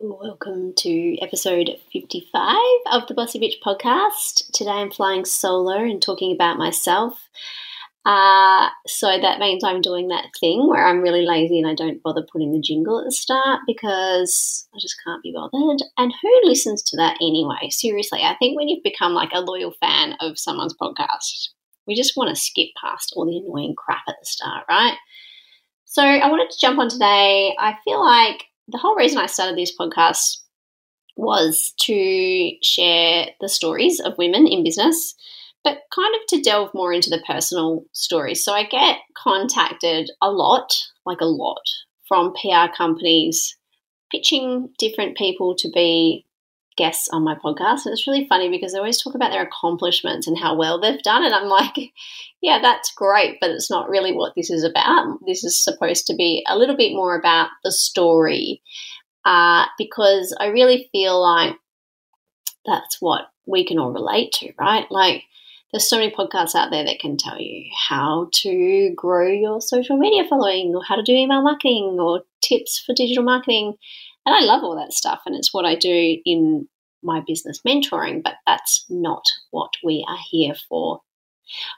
Welcome to episode 55 of the Bossy Bitch podcast. Today I'm flying solo and talking about myself. Uh, so that means I'm doing that thing where I'm really lazy and I don't bother putting the jingle at the start because I just can't be bothered. And who listens to that anyway? Seriously, I think when you've become like a loyal fan of someone's podcast, we just want to skip past all the annoying crap at the start, right? So I wanted to jump on today. I feel like the whole reason I started this podcast was to share the stories of women in business but kind of to delve more into the personal stories. So I get contacted a lot, like a lot, from PR companies pitching different people to be guests on my podcast. And it's really funny because they always talk about their accomplishments and how well they've done. And I'm like, yeah, that's great, but it's not really what this is about. This is supposed to be a little bit more about the story uh, because I really feel like that's what we can all relate to, right? Like, there's so many podcasts out there that can tell you how to grow your social media following or how to do email marketing or tips for digital marketing. And I love all that stuff. And it's what I do in my business mentoring, but that's not what we are here for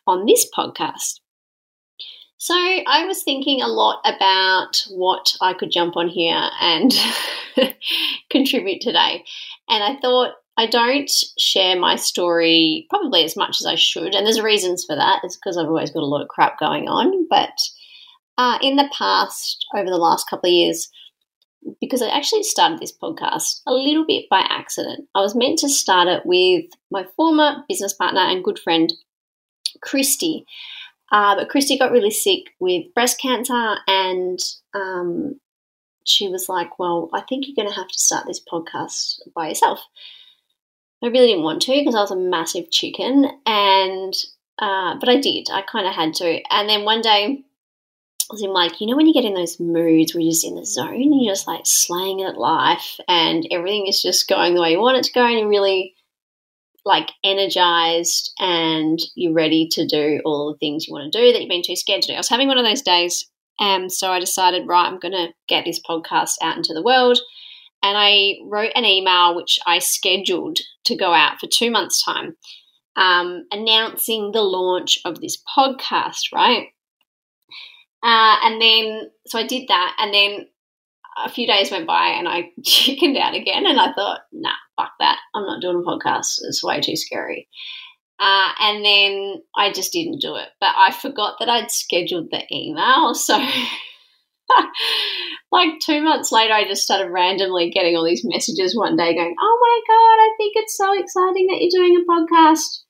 on this podcast. So I was thinking a lot about what I could jump on here and contribute today. And I thought I don't share my story probably as much as I should, and there's reasons for that. It's because I've always got a lot of crap going on. But uh, in the past, over the last couple of years, because I actually started this podcast a little bit by accident. I was meant to start it with my former business partner and good friend, Christy. Uh, but Christy got really sick with breast cancer, and um, she was like, Well, I think you're going to have to start this podcast by yourself. I really didn't want to because I was a massive chicken, and uh, but I did. I kind of had to. And then one day, was in like you know when you get in those moods where you're just in the zone and you're just like slaying at life, and everything is just going the way you want it to go, and you're really like energized and you're ready to do all the things you want to do that you've been too scared to do. I was having one of those days, and so I decided, right, I'm going to get this podcast out into the world and I wrote an email which I scheduled to go out for two months' time, um, announcing the launch of this podcast, right? Uh, and then, so I did that, and then a few days went by and I chickened out again, and I thought, nah, fuck that. I'm not doing a podcast. It's way too scary. Uh, and then I just didn't do it. But I forgot that I'd scheduled the email. So like two months later, I just started randomly getting all these messages one day going, Oh my God, I think it's so exciting that you're doing a podcast.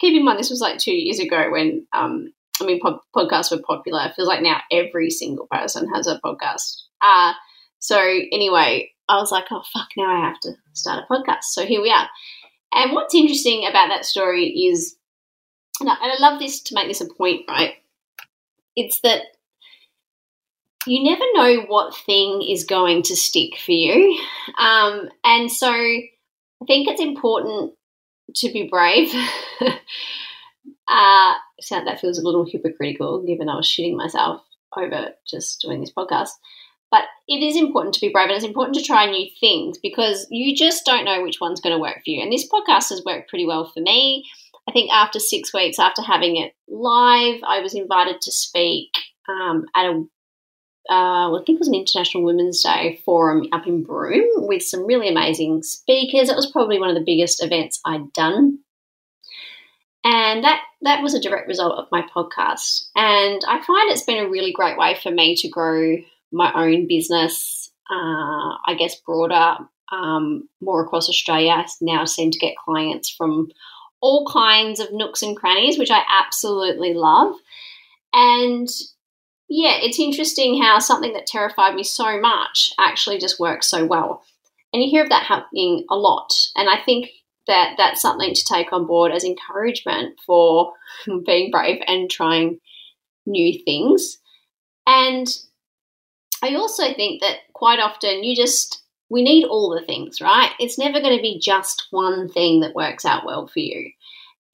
Keep in mind, this was like two years ago when, um, I mean, podcasts were popular. It feels like now every single person has a podcast. Uh, so, anyway, I was like, Oh, fuck, now I have to start a podcast. So, here we are. And what's interesting about that story is, and I love this to make this a point, right? It's that you never know what thing is going to stick for you. Um, and so I think it's important to be brave. uh, so that feels a little hypocritical given I was shitting myself over just doing this podcast. But it is important to be brave and it's important to try new things because you just don't know which one's going to work for you. And this podcast has worked pretty well for me. I think after six weeks, after having it live, I was invited to speak um, at a uh, well, I think it was an International Women's Day forum up in Broome with some really amazing speakers. It was probably one of the biggest events I'd done. And that, that was a direct result of my podcast. And I find it's been a really great way for me to grow my own business, uh, I guess, broader, um, more across Australia. I now seem to get clients from all kinds of nooks and crannies, which I absolutely love. And yeah, it's interesting how something that terrified me so much actually just works so well. And you hear of that happening a lot. And I think that that's something to take on board as encouragement for being brave and trying new things. And I also think that quite often you just, we need all the things, right? It's never going to be just one thing that works out well for you.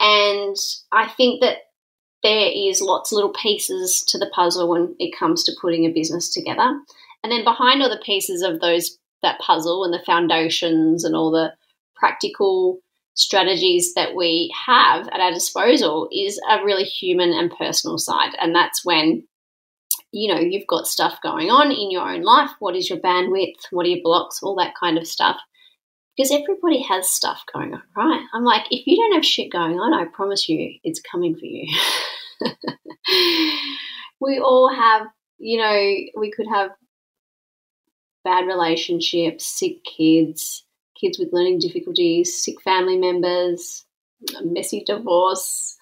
And I think that there is lots of little pieces to the puzzle when it comes to putting a business together. And then behind all the pieces of those that puzzle and the foundations and all the practical strategies that we have at our disposal is a really human and personal side. And that's when, you know, you've got stuff going on in your own life. What is your bandwidth? What are your blocks? All that kind of stuff. Because everybody has stuff going on, right? I'm like, if you don't have shit going on, I promise you it's coming for you. we all have, you know, we could have bad relationships, sick kids, kids with learning difficulties, sick family members, a messy divorce.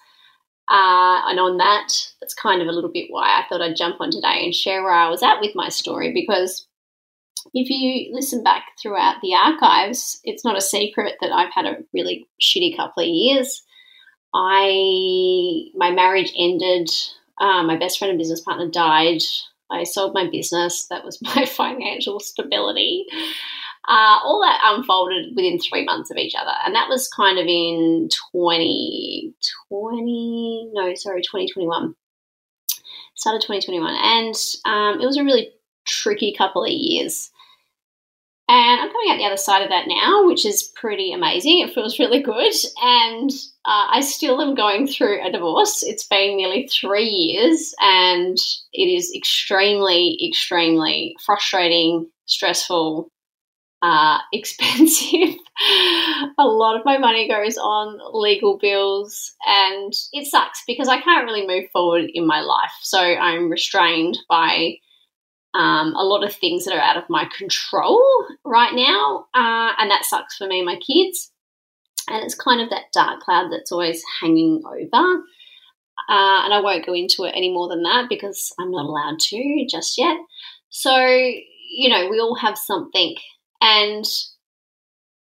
Uh, and on that, that's kind of a little bit why I thought I'd jump on today and share where I was at with my story because if you listen back throughout the archives, it's not a secret that I've had a really shitty couple of years. I my marriage ended. Uh, my best friend and business partner died. I sold my business. That was my financial stability. Uh, all that unfolded within three months of each other. And that was kind of in 2020, no, sorry, 2021. Started 2021. And um, it was a really tricky couple of years. And I'm coming out the other side of that now, which is pretty amazing. It feels really good. And uh, I still am going through a divorce. It's been nearly three years, and it is extremely, extremely frustrating, stressful, uh, expensive. a lot of my money goes on legal bills, and it sucks because I can't really move forward in my life. So I'm restrained by um, a lot of things that are out of my control right now, uh, and that sucks for me and my kids. And it's kind of that dark cloud that's always hanging over. Uh, and I won't go into it any more than that because I'm not allowed to just yet. So, you know, we all have something. And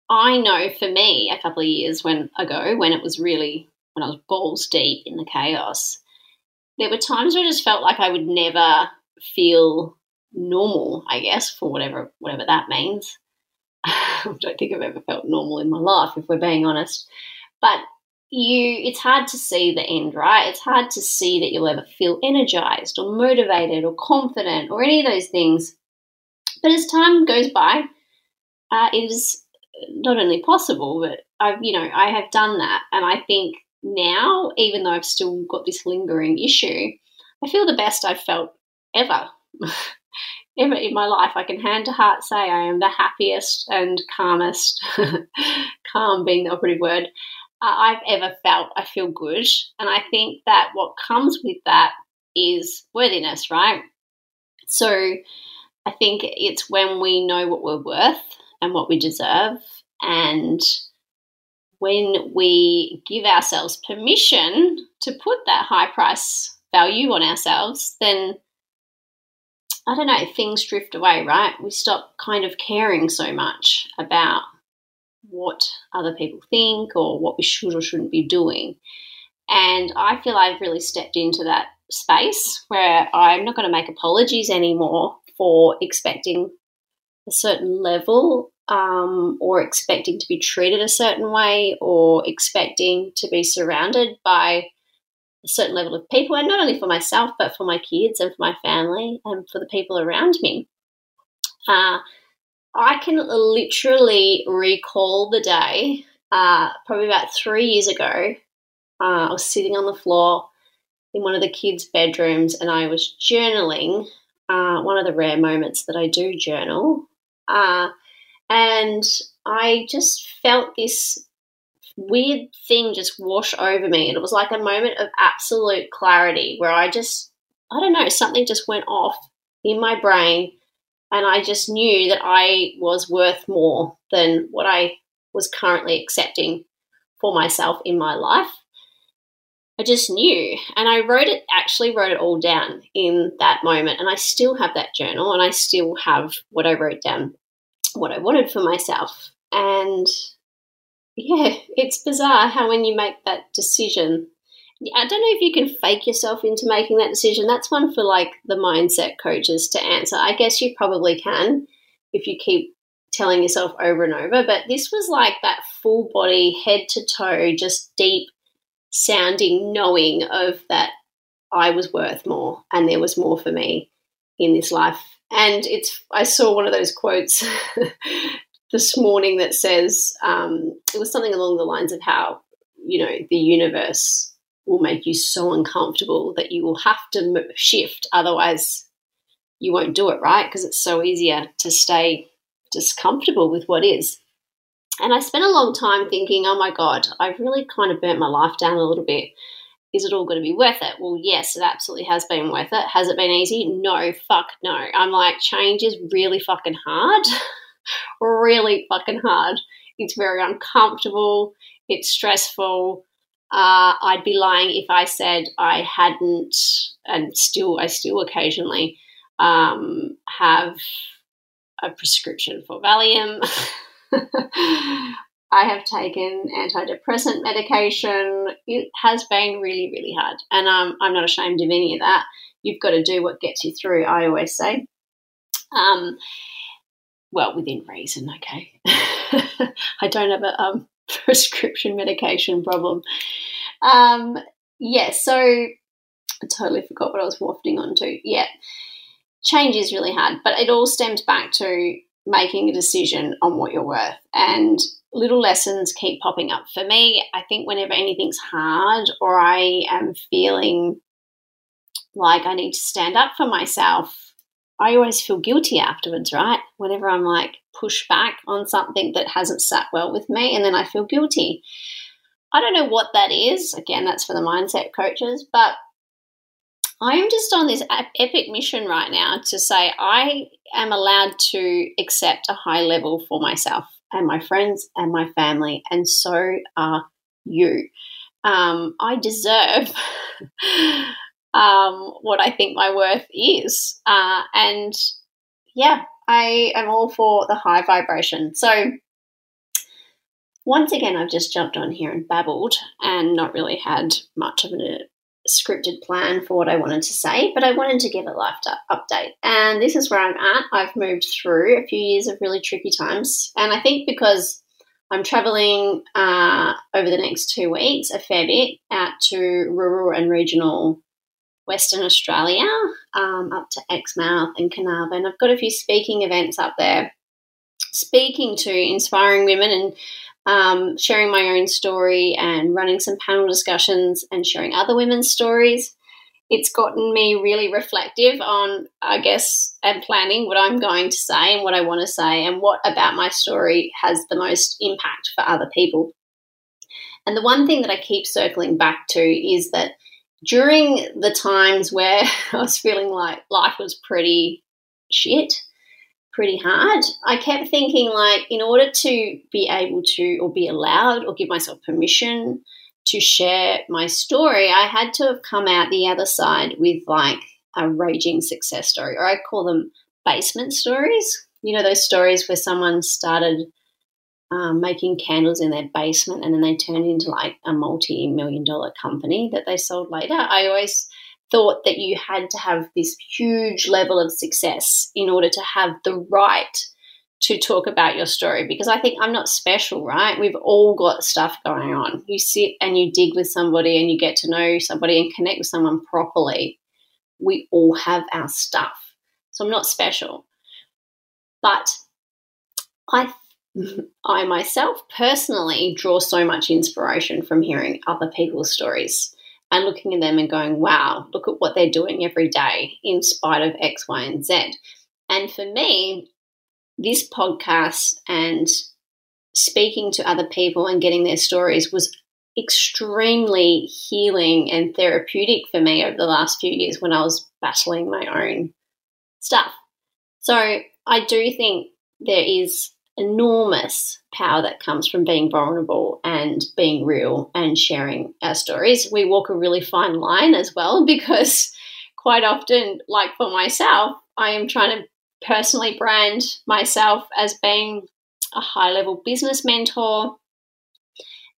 I know for me, a couple of years when ago, when it was really, when I was balls deep in the chaos, there were times where I just felt like I would never feel normal, I guess, for whatever whatever that means. I don't think I've ever felt normal in my life, if we're being honest. But you, it's hard to see the end, right? It's hard to see that you'll ever feel energized or motivated or confident or any of those things. But as time goes by, uh, it is not only possible, but I've, you know, I have done that, and I think now, even though I've still got this lingering issue, I feel the best I've felt ever. ever in my life, I can hand to heart say I am the happiest and calmest, calm being the operative word, uh, I've ever felt. I feel good. And I think that what comes with that is worthiness, right? So I think it's when we know what we're worth and what we deserve. And when we give ourselves permission to put that high price value on ourselves, then I don't know, things drift away, right? We stop kind of caring so much about what other people think or what we should or shouldn't be doing. And I feel I've really stepped into that space where I'm not going to make apologies anymore for expecting a certain level um, or expecting to be treated a certain way or expecting to be surrounded by a certain level of people, and not only for myself, but for my kids and for my family and for the people around me. Uh, I can literally recall the day, uh, probably about three years ago. Uh, I was sitting on the floor in one of the kids' bedrooms and I was journaling. Uh, one of the rare moments that I do journal. Uh, and I just felt this weird thing just wash over me. And it was like a moment of absolute clarity where I just, I don't know, something just went off in my brain. And I just knew that I was worth more than what I was currently accepting for myself in my life. I just knew. And I wrote it, actually wrote it all down in that moment. And I still have that journal and I still have what I wrote down, what I wanted for myself. And yeah, it's bizarre how when you make that decision, I don't know if you can fake yourself into making that decision. That's one for like the mindset coaches to answer. I guess you probably can if you keep telling yourself over and over. But this was like that full body, head to toe, just deep sounding knowing of that I was worth more and there was more for me. in this life. And it's I saw one of those quotes this morning that says um, it was something along the lines of how you know the universe will make you so uncomfortable that you will have to shift, otherwise you won't do it, right? Because it's so easier to stay just comfortable with what is. And I spent a long time thinking, oh my God, I've really kind of burnt my life down a little bit. Is it all going to be worth it? Well, yes, it absolutely has been worth it. Has it been easy? No, fuck no. I'm like, change is really fucking hard. really fucking hard. It's very uncomfortable. It's stressful. Uh, I'd be lying if I said I hadn't, and still, I still occasionally um, have a prescription for Valium. I have taken antidepressant medication. It has been really, really hard. And um, I'm not ashamed of any of that. You've got to do what gets you through, I always say. Um, well, within reason, okay. I don't have a um, prescription medication problem. Um, yeah, so I totally forgot what I was wafting onto. Yeah, change is really hard, but it all stems back to making a decision on what you're worth. And little lessons keep popping up. For me, I think whenever anything's hard or I am feeling like I need to stand up for myself, I always feel guilty afterwards, right? Whenever I'm like push back on something that hasn't sat well with me, and then I feel guilty. I don't know what that is. Again, that's for the mindset coaches, but I am just on this epic mission right now to say I am allowed to accept a high level for myself and my friends and my family, and so are you. Um, I deserve um, what I think my worth is. Uh, and yeah, I am all for the high vibration. So, once again, I've just jumped on here and babbled and not really had much of a scripted plan for what I wanted to say, but I wanted to give a life update. And this is where I'm at. I've moved through a few years of really tricky times. And I think because I'm traveling uh, over the next two weeks a fair bit out to rural and regional Western Australia, um, up to Exmouth and Carnarvon. I've got a few speaking events up there, speaking to inspiring women and um, sharing my own story and running some panel discussions and sharing other women's stories. It's gotten me really reflective on, I guess, and planning what I'm going to say and what I want to say and what about my story has the most impact for other people. And the one thing that I keep circling back to is that during the times where I was feeling like life was pretty shit, pretty hard. I kept thinking, like, in order to be able to, or be allowed, or give myself permission to share my story, I had to have come out the other side with like a raging success story, or I call them basement stories. You know, those stories where someone started um, making candles in their basement and then they turned into like a multi million dollar company that they sold later. I always thought that you had to have this huge level of success in order to have the right to talk about your story because I think I'm not special, right? We've all got stuff going on. You sit and you dig with somebody and you get to know somebody and connect with someone properly. We all have our stuff. So I'm not special. But I I myself personally draw so much inspiration from hearing other people's stories and looking at them and going, wow, look at what they're doing every day in spite of X, Y, and Z. And for me, this podcast and speaking to other people and getting their stories was extremely healing and therapeutic for me over the last few years when I was battling my own stuff. So I do think there is enormous power that comes from being vulnerable and being real and sharing our stories. We walk a really fine line as well because quite often, like for myself, I am trying to personally brand myself as being a high level business mentor.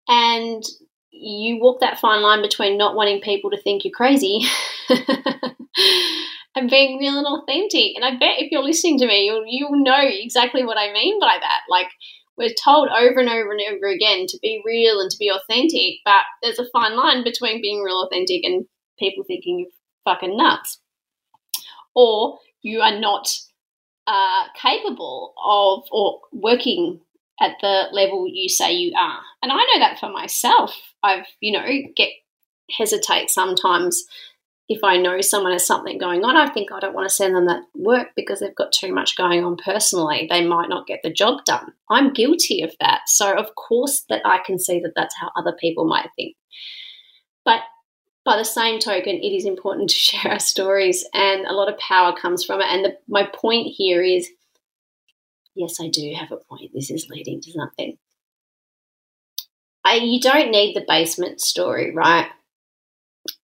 And you walk that fine line between not wanting people to think you're crazy and being real and authentic. And I bet if you're listening to me, you'll you'll know exactly what I mean by that. Like we're told over and over and over again to be real and to be authentic, but there's a fine line between being real authentic and people thinking you're fucking nuts. Or you are not uh, capable of or working at the level you say you are. And I know that for myself. I've, you know, get hesitate sometimes if I know someone has something going on, I think I don't want to send them that work because they've got too much going on personally. They might not get the job done. I'm guilty of that. So, of course, that I can see that that's how other people might think. But by the same token, it is important to share our stories, and a lot of power comes from it. And the, my point here is yes, I do have a point. This is leading to something. I, you don't need the basement story, right?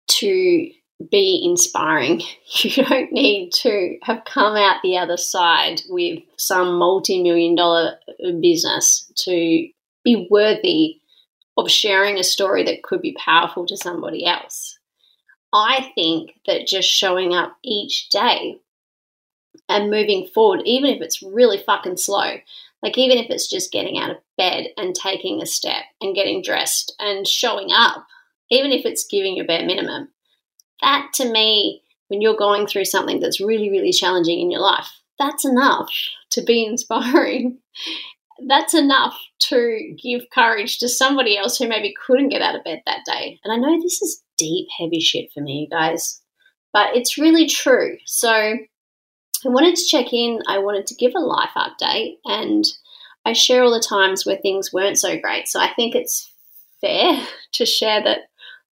To be inspiring. You don't need to have come out the other side with some multi million dollar business to be worthy of sharing a story that could be powerful to somebody else. I think that just showing up each day and moving forward, even if it's really fucking slow, like even if it's just getting out of bed and taking a step and getting dressed and showing up, even if it's giving your bare minimum, that to me, when you're going through something that's really, really challenging in your life, that's enough to be inspiring. That's enough to give courage to somebody else who maybe couldn't get out of bed that day. And I know this is deep, heavy shit for me, you guys, but it's really true. So I wanted to check in. I wanted to give a life update, and I share all the times where things weren't so great. So I think it's fair to share that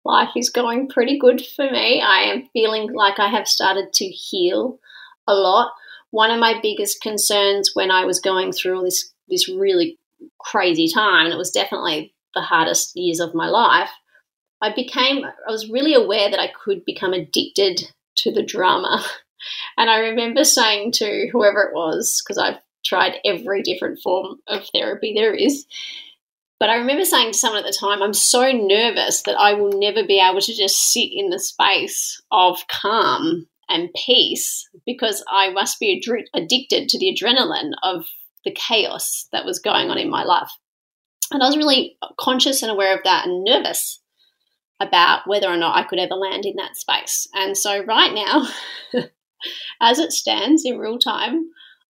life is going pretty good for me. I am feeling like I have started to heal a lot. One of my biggest concerns when I was going through all this this really crazy time, and it was definitely the hardest years of my life, I became I was really aware that I could become addicted to the drama. And I remember saying to whoever it was, because I've tried every different form of therapy there is, but I remember saying to someone at the time, I'm so nervous that I will never be able to just sit in the space of calm and peace because I must be ad- addicted to the adrenaline of the chaos that was going on in my life. And I was really conscious and aware of that and nervous about whether or not I could ever land in that space. And so, right now, as it stands in real time,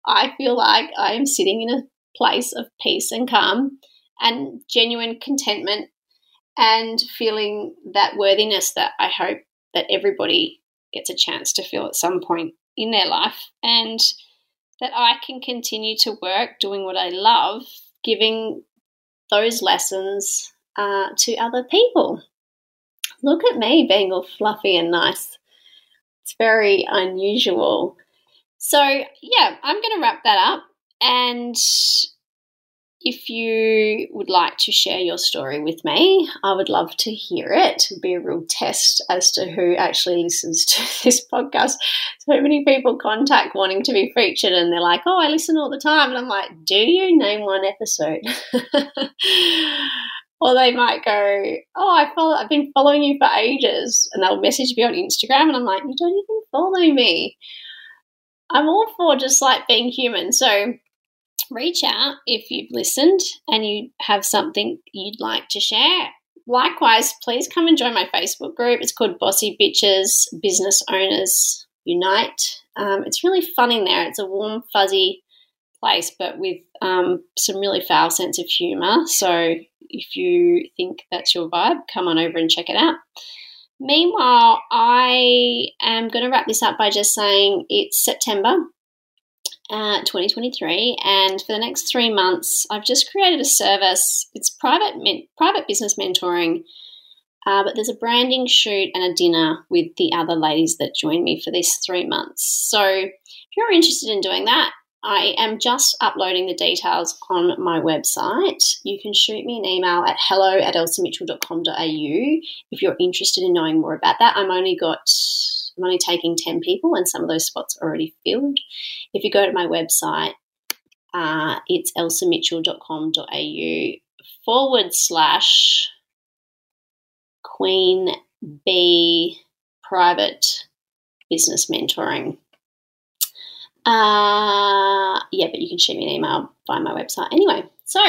I feel like I am sitting in a place of peace and calm and genuine contentment and feeling that worthiness that I hope that everybody gets a chance to feel at some point in their life and that I can continue to work doing what I love, giving those lessons uh, to other people. Look at me being all fluffy and nice. It's very unusual. So, yeah, I'm going to wrap that up. And if you would like to share your story with me, I would love to hear it. It'd be a real test as to who actually listens to this podcast. So many people contact wanting to be featured and they're like, oh, I listen all the time. And I'm like, do you name one episode? or they might go, oh, I follow, I've been following you for ages. And they'll message me on Instagram and I'm like, you don't even follow me. I'm all for just like being human. So reach out if you've listened and you have something you'd like to share. Likewise, please come and join my Facebook group. It's called Bossy Bitches Business Owners Unite. Um, it's really fun in there. It's a warm, fuzzy place, but with um, some really foul sense of humour. So if you think that's your vibe, come on over and check it out. Meanwhile, I am going to wrap this up by just saying it's September uh, 2023, and for the next three months, I've just created a service. It's private men- private business mentoring, uh, but there's a branding shoot and a dinner with the other ladies that join me for these three months. So if you're interested in doing that, I am just uploading the details on my website. You can shoot me an email at hello at elsamitchell.com.au if you're interested in knowing more about that. I'm only got I'm only taking 10 people, and some of those spots are already filled. If you go to my website, uh, it's elsamitchell.com.au forward slash queen bee private business mentoring. Uh, yeah, but you can shoot me an email via my website. Anyway, so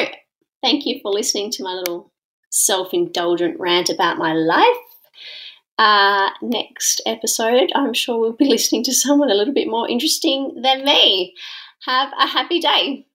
thank you for listening to my little self indulgent rant about my life. Uh, next episode, I'm sure we'll be listening to someone a little bit more interesting than me. Have a happy day.